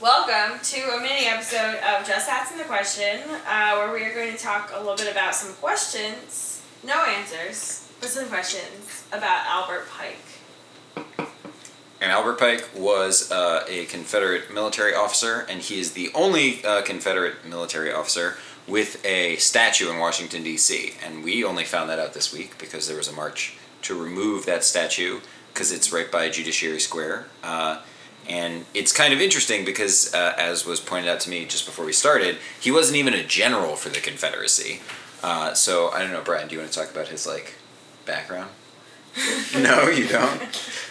Welcome to a mini episode of Just Asking the Question, uh, where we are going to talk a little bit about some questions, no answers, but some questions about Albert Pike. And Albert Pike was uh, a Confederate military officer, and he is the only uh, Confederate military officer with a statue in Washington, D.C. And we only found that out this week because there was a march to remove that statue because it's right by Judiciary Square. Uh, and it's kind of interesting because, uh, as was pointed out to me just before we started, he wasn't even a general for the Confederacy. Uh, so I don't know, Brian. Do you want to talk about his like background? no, you don't.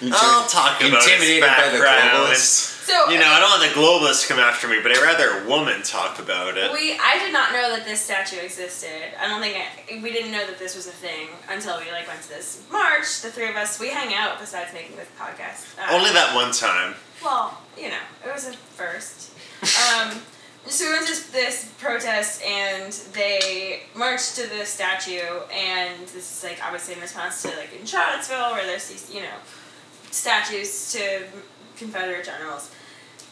You I'll talk about his intimidated by the globalists. So, You know, I don't want the globalists to come after me, but I'd rather a woman talk about it. we I did not know that this statue existed. I don't think I, we didn't know that this was a thing until we like went to this march. The three of us we hang out besides making this podcast. Uh, Only that one time. Well, you know, it was a first. Um, so we went to this protest and they marched to the statue, and this is like obviously in response to like in Charlottesville where there's these you know statues to Confederate generals.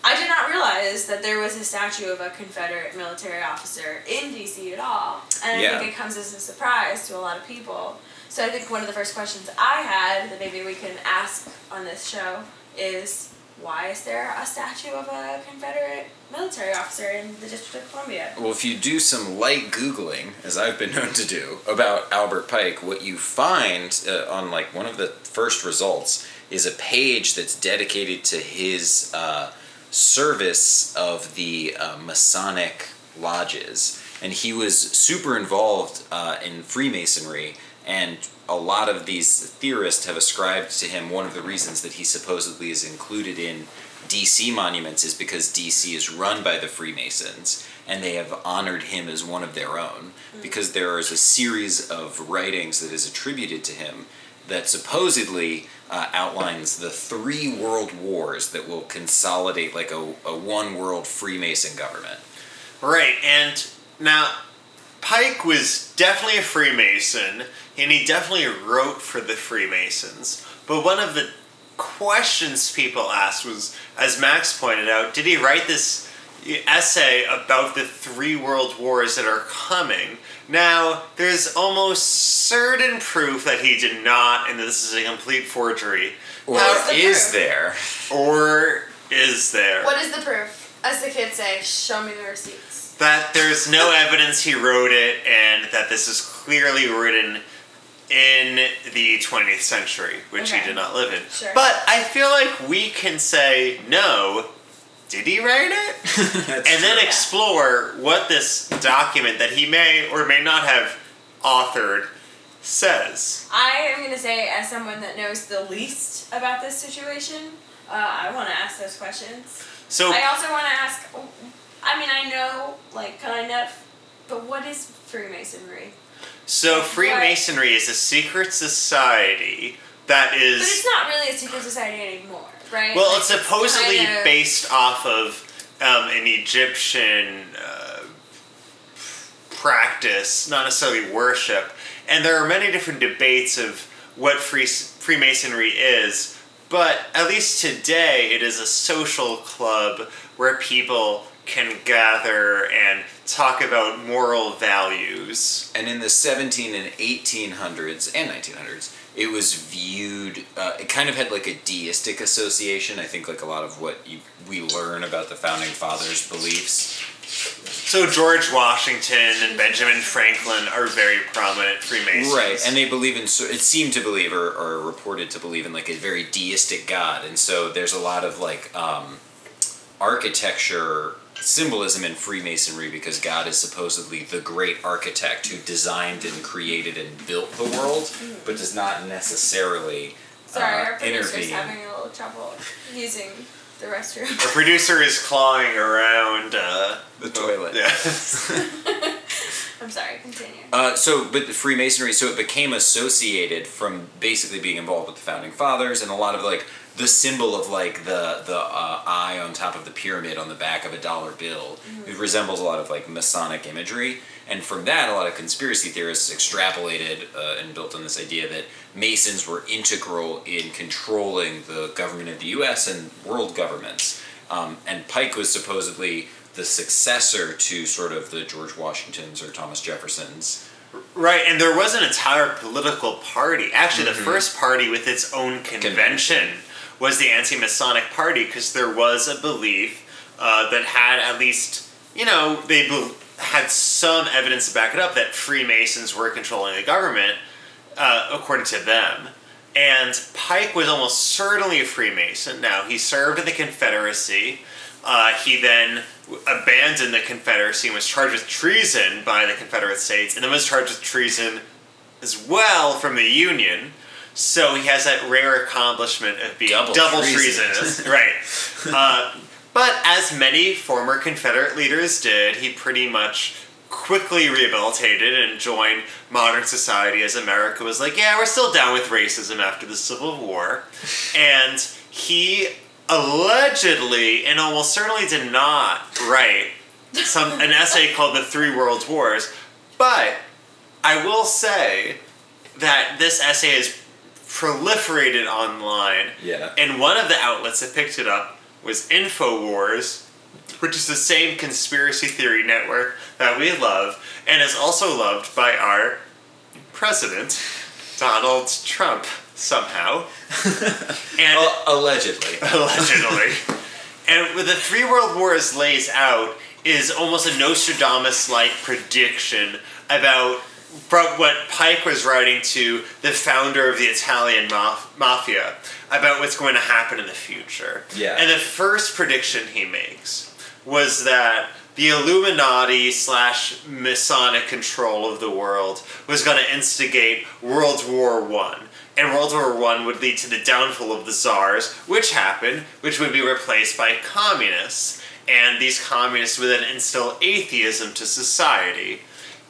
I did not realize that there was a statue of a Confederate military officer in DC at all, and I Yeah. think it comes as a surprise to a lot of people. So I think one of the first questions I had that maybe we can ask on this show is why is there a statue of a Confederate military officer in the District of Columbia? Well, if you do some light googling, as I've been known to do, about Albert Pike, what you find uh, on like one of the first results is a page that's dedicated to his uh, service of the uh, Masonic lodges, and he was super involved uh, in Freemasonry. And a lot of these theorists have ascribed to him one of the reasons that he supposedly is included in DC monuments is because DC is run by the Freemasons and they have honored him as one of their own because there is a series of writings that is attributed to him that supposedly uh, outlines the three world wars that will consolidate like a, a one world Freemason government. Right, and now Pike was definitely a Freemason, and he definitely wrote for the Freemasons. But one of the questions people asked was, as Max pointed out, did he write this essay about the three world wars that are coming? Now, there's almost certain proof that he did not, and this is a complete forgery. Or How- the is proof? there? or is there? What is the proof? As the kids say, show me the receipts. that there's no evidence he wrote it and that this is clearly written in the 20th century, which Okay. he did not live in. Sure. But I feel like we can say, no, did he write it? That's and then explore what this document that he may or may not have authored says. I am going to say, as someone that knows the least about this situation, uh, I want to ask those questions. So, I also want to ask. I mean, I know like kind of, but what is Freemasonry? so Freemasonry is a secret society that is. But it's not really a secret society anymore, right? Well, Like, it's supposedly kind of- based off of um, an Egyptian uh, practice, not necessarily worship. And there are many different debates of what free, Freemasonry is, but at least today it is a social club where people can gather and talk about moral values. And in the 17 and 1800s and 1900s, it was viewed. Uh, it kind of had like a deistic association. I think like a lot of what you, we learn about the founding fathers' beliefs. So George Washington and Benjamin Franklin are very prominent Freemasons. Right, and they believe in. It seemed to believe, or, or reported to believe in, like a very deistic God, and so there's a lot of like um, architecture symbolism in Freemasonry because God is supposedly the great architect who designed and created and built the world, but does not necessarily Sorry, uh, our producer's intervene. having a little trouble using the restroom. Our producer is clawing around uh, The toilet. Yeah. I'm sorry. Continue. Uh, so, but the Freemasonry, so it became associated from basically being involved with the founding fathers and a lot of like the symbol of like the the uh, eye on top of the pyramid on the back of a dollar bill. It resembles a lot of like Masonic imagery, and from that, a lot of conspiracy theorists extrapolated uh, and built on this idea that Masons were integral in controlling the government of the U.S. and world governments. Um, and Pike was supposedly the successor to sort of the George Washingtons or Thomas Jeffersons. Right, and there was an entire political party. Actually, the first party with its own convention, Convention. Was the Anti Masonic Party because there was a belief uh, that had at least, you know, they be- had some evidence to back it up that Freemasons were controlling the government, uh, according to them. And Pike was almost certainly a Freemason. Now, he served in the Confederacy. Uh, he then abandoned the Confederacy and was charged with treason by the Confederate States, and then was charged with treason as well from the Union. So he has that rare accomplishment of being Double double, treason. treasonous. right. Uh, but as many former Confederate leaders did, he pretty much quickly rehabilitated and joined modern society as America was like, yeah, we're still down with racism after the Civil War. And he allegedly and almost certainly did not write some an essay called The Three World Wars. But I will say that this essay has proliferated online Yeah. and one of the outlets that picked it up was InfoWars, which is the same conspiracy theory network that we love, and is also loved by our president, Donald Trump, somehow. and Well, allegedly. allegedly. and with the Three World Wars lays out is almost a Nostradamus like prediction about from what Pike was writing to the founder of the Italian maf- mafia about what's going to happen in the future. Yeah. And the first prediction he makes was that the Illuminati slash Masonic control of the world was going to instigate World War One. And World War One would lead to the downfall of the czars, which happened, which would be replaced by communists. And these communists would then instill atheism to society.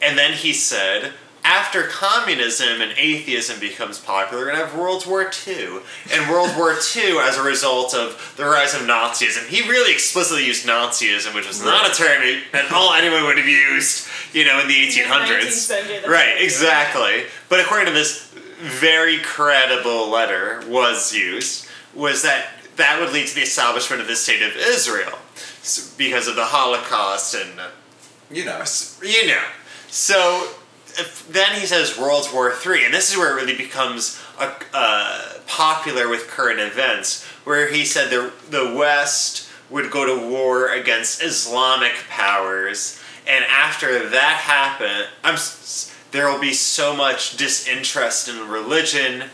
And then he said, after communism and atheism becomes popular, we're gonna have World War II. And World War II, as a result of the rise of Nazism, he really explicitly used Nazism, which was not a term at all anyone would have used, you know, in the 1800s. 19th century, Right, exactly. But according to this very credible letter was used, was that that would lead to the establishment of the state of Israel because of the Holocaust and You know. you know. So then he says World War Three, and this is where it really becomes a, uh, popular with current events, where he said the the West would go to war against Islamic powers, and after that happened, I'm there will be so much disinterest in religion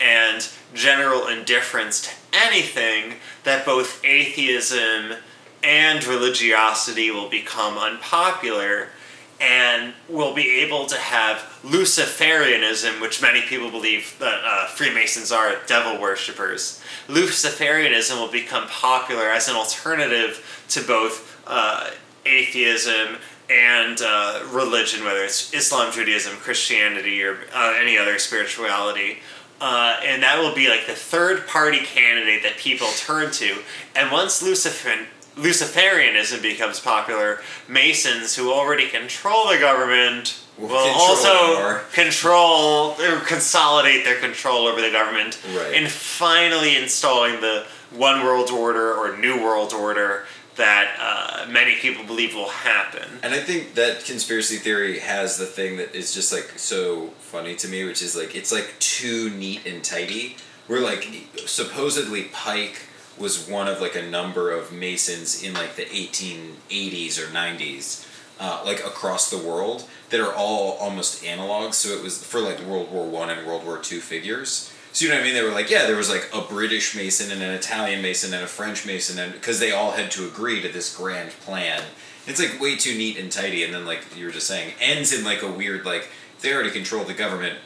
and general indifference to anything that both atheism and religiosity will become unpopular and we'll be able to have Luciferianism, which many people believe that uh, Freemasons are devil worshippers. Luciferianism will become popular as an alternative to both uh, atheism and uh, religion, whether it's Islam, Judaism, Christianity, or uh, any other spirituality. Uh, and that will be like the third party candidate that people turn to. And once Lucifer- Luciferianism becomes popular, Masons, who already control the government, Will control also more. control or consolidate their control over the government, Right. and finally installing the one world order or new world order that uh, many people believe will happen. And I think that conspiracy theory has the thing that is just like so funny to me, which is like it's like too neat and tidy. We're like supposedly Pike was one of like a number of Masons in like the 1880s or 90s, uh, like across the world that are all almost analogs. So it was for like World War One and World War Two figures. So you know what I mean? They were like, yeah, there was like a British Mason and an Italian Mason and a French Mason, and because they all had to agree to this grand plan. It's like way too neat and tidy, and then like you were just saying, ends in like a weird like they already control the government.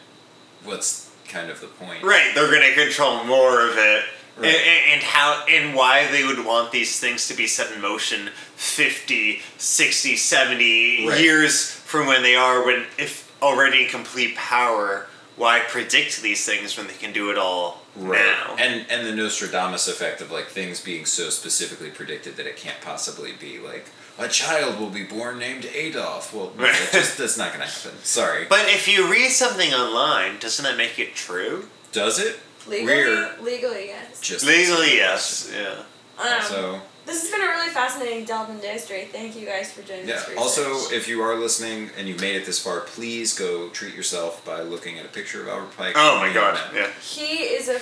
What's kind of the point? Right, they're to control more of it. Right. And, and how and why they would want these things to be set in motion 50 60 70 Right. years from when they are when if already in complete power why predict these things when they can do it all now And and the Nostradamus effect of like things being so specifically predicted that it can't possibly be like a child will be born named Adolf. Well, no, that just, that's not gonna happen. Sorry. but if you read something online doesn't that make it true Does it? Legally, We're legally, yes. just legally yes yeah Um, so this has been a really fascinating delve into history. Thank you guys for doing Yeah. this research. Also, if you are listening and you've made it this far, please go treat yourself by looking at a picture of Albert Pike. Oh my god, yeah. he is a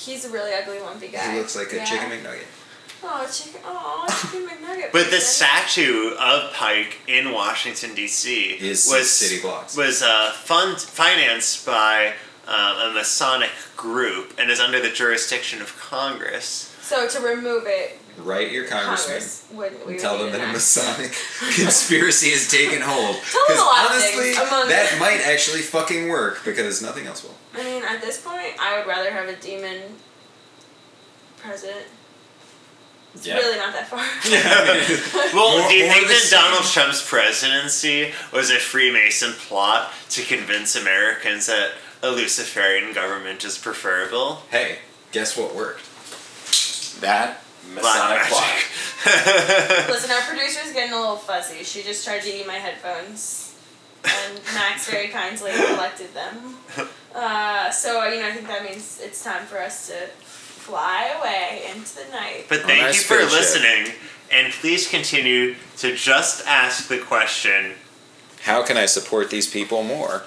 he's a really ugly lumpy guy. He looks like a Yeah. chicken McNugget. Oh, chicken! Oh, chicken McNugget. But the statue of Pike in Washington D.C. Is was city blocks. was uh, fund financed by um, a Masonic group and is under the jurisdiction of Congress. So to remove it, Write your congressman. Congress would we and tell them that a. Masonic conspiracy has taken hold. Tell them a lot of honestly, things, among- that might actually fucking work because nothing else will. I mean, at this point, I would rather have a demon president. It's Yeah. really not that far. Well, More- do you think that same. Donald Trump's presidency was a Freemason plot to convince Americans that a Luciferian government is preferable? Hey, guess what worked? That Black Masonic magic. plot. Listen, our producer's getting a little fuzzy. She just tried to eat my headphones, and Max very kindly collected them. Uh, so you know, I think that means it's time for us to fly away into the night. But On thank our you for spaceship. listening, and please continue to just ask the question How can I support these people more?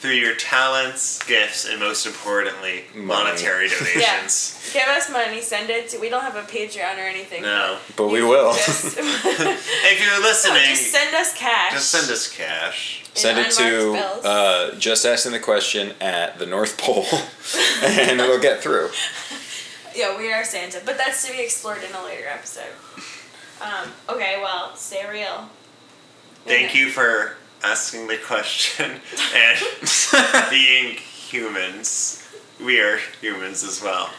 Through your talents, gifts, and most importantly, Money. monetary donations. Give us money. Send it to. We don't have a Patreon or anything. No. But we will. Just, If you're listening, just send us cash. just send us cash. in Send it to uh, just asking the question at the North Pole, and it'll get through. Yeah, we are Santa, but that's to be explored in a later episode. Um, okay, well, stay real. Thank you for asking the question and being humans. We are humans as well.